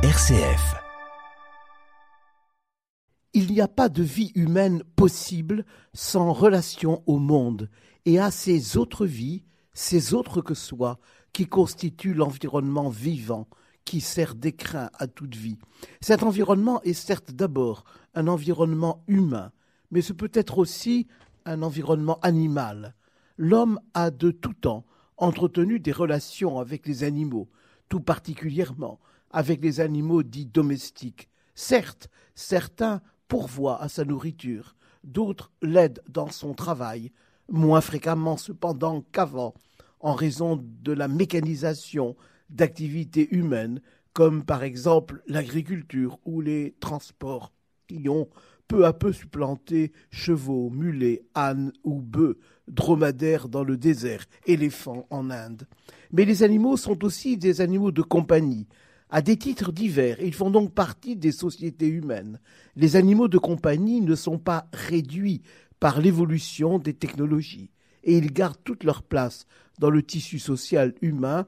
RCF. Il n'y a pas de vie humaine possible sans relation au monde et à ces autres vies, ces autres que soi, qui constituent l'environnement vivant qui sert d'écrin à toute vie. Cet environnement est certes d'abord un environnement humain, mais ce peut être aussi un environnement animal. L'homme a de tout temps entretenu des relations avec les animaux, tout particulièrement avec les animaux dits domestiques. Certes, certains pourvoient à sa nourriture, d'autres l'aident dans son travail, moins fréquemment cependant qu'avant, en raison de la mécanisation d'activités humaines, comme par exemple l'agriculture ou les transports, qui ont peu à peu supplanté chevaux, mulets, ânes ou bœufs, dromadaires dans le désert, éléphants en Inde. Mais les animaux sont aussi des animaux de compagnie, à des titres divers. Ils font donc partie des sociétés humaines. Les animaux de compagnie ne sont pas réduits par l'évolution des technologies et ils gardent toute leur place dans le tissu social humain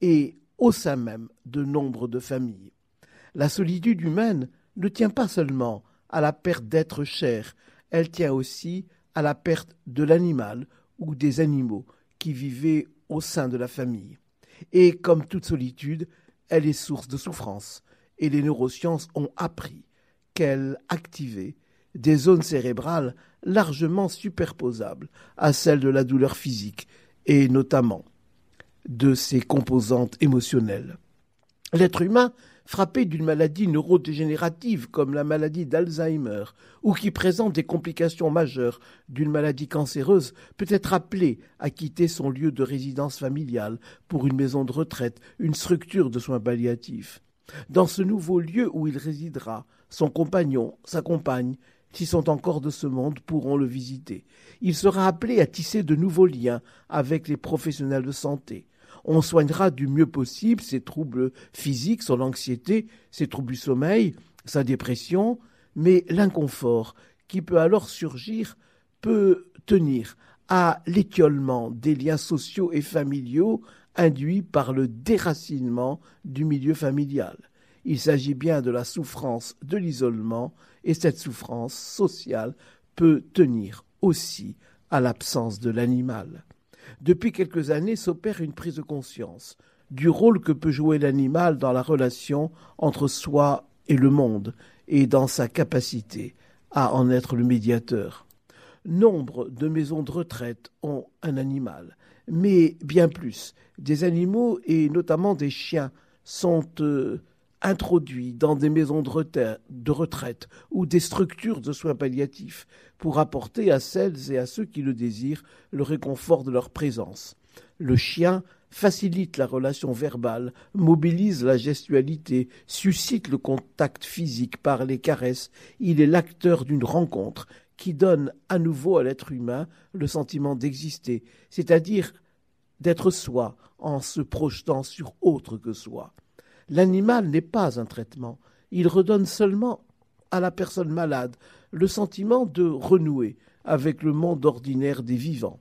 et au sein même de nombre de familles. La solitude humaine ne tient pas seulement à la perte d'êtres chers, elle tient aussi à la perte de l'animal ou des animaux qui vivaient au sein de la famille. Et comme toute solitude, elle est source de souffrance, et les neurosciences ont appris qu'elle activait des zones cérébrales largement superposables à celles de la douleur physique, et notamment de ses composantes émotionnelles. L'être humain frappé d'une maladie neurodégénérative comme la maladie d'Alzheimer ou qui présente des complications majeures d'une maladie cancéreuse peut être appelé à quitter son lieu de résidence familiale pour une maison de retraite, une structure de soins palliatifs. Dans ce nouveau lieu où il résidera, son compagnon, sa compagne, s'ils sont encore de ce monde, pourront le visiter. Il sera appelé à tisser de nouveaux liens avec les professionnels de santé on soignera du mieux possible ses troubles physiques, son anxiété, ses troubles du sommeil, sa dépression, mais l'inconfort qui peut alors surgir peut tenir à l'étiolement des liens sociaux et familiaux induits par le déracinement du milieu familial. Il s'agit bien de la souffrance de l'isolement, et cette souffrance sociale peut tenir aussi à l'absence de l'animal. Depuis quelques années s'opère une prise de conscience du rôle que peut jouer l'animal dans la relation entre soi et le monde et dans sa capacité à en être le médiateur. Nombre de maisons de retraite ont un animal, mais bien plus. Des animaux et notamment des chiens sont euh, introduits dans des maisons de retraite, ou des structures de soins palliatifs pour apporter à celles et à ceux qui le désirent le réconfort de leur présence. Le chien facilite la relation verbale, mobilise la gestualité, suscite le contact physique par les caresses, il est l'acteur d'une rencontre qui donne à nouveau à l'être humain le sentiment d'exister, c'est-à-dire d'être soi en se projetant sur autre que soi. L'animal n'est pas un traitement, il redonne seulement à la personne malade le sentiment de renouer avec le monde ordinaire des vivants.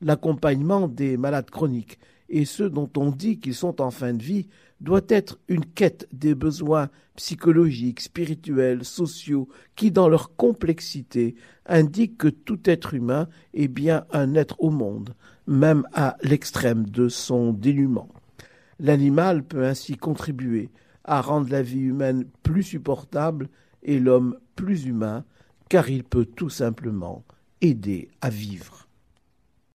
L'accompagnement des malades chroniques et ceux dont on dit qu'ils sont en fin de vie doit être une quête des besoins psychologiques, spirituels, sociaux, qui, dans leur complexité, indiquent que tout être humain est bien un être au monde, même à l'extrême de son dénuement. L'animal peut ainsi contribuer à rendre la vie humaine plus supportable et l'homme plus humain, car il peut tout simplement aider à vivre.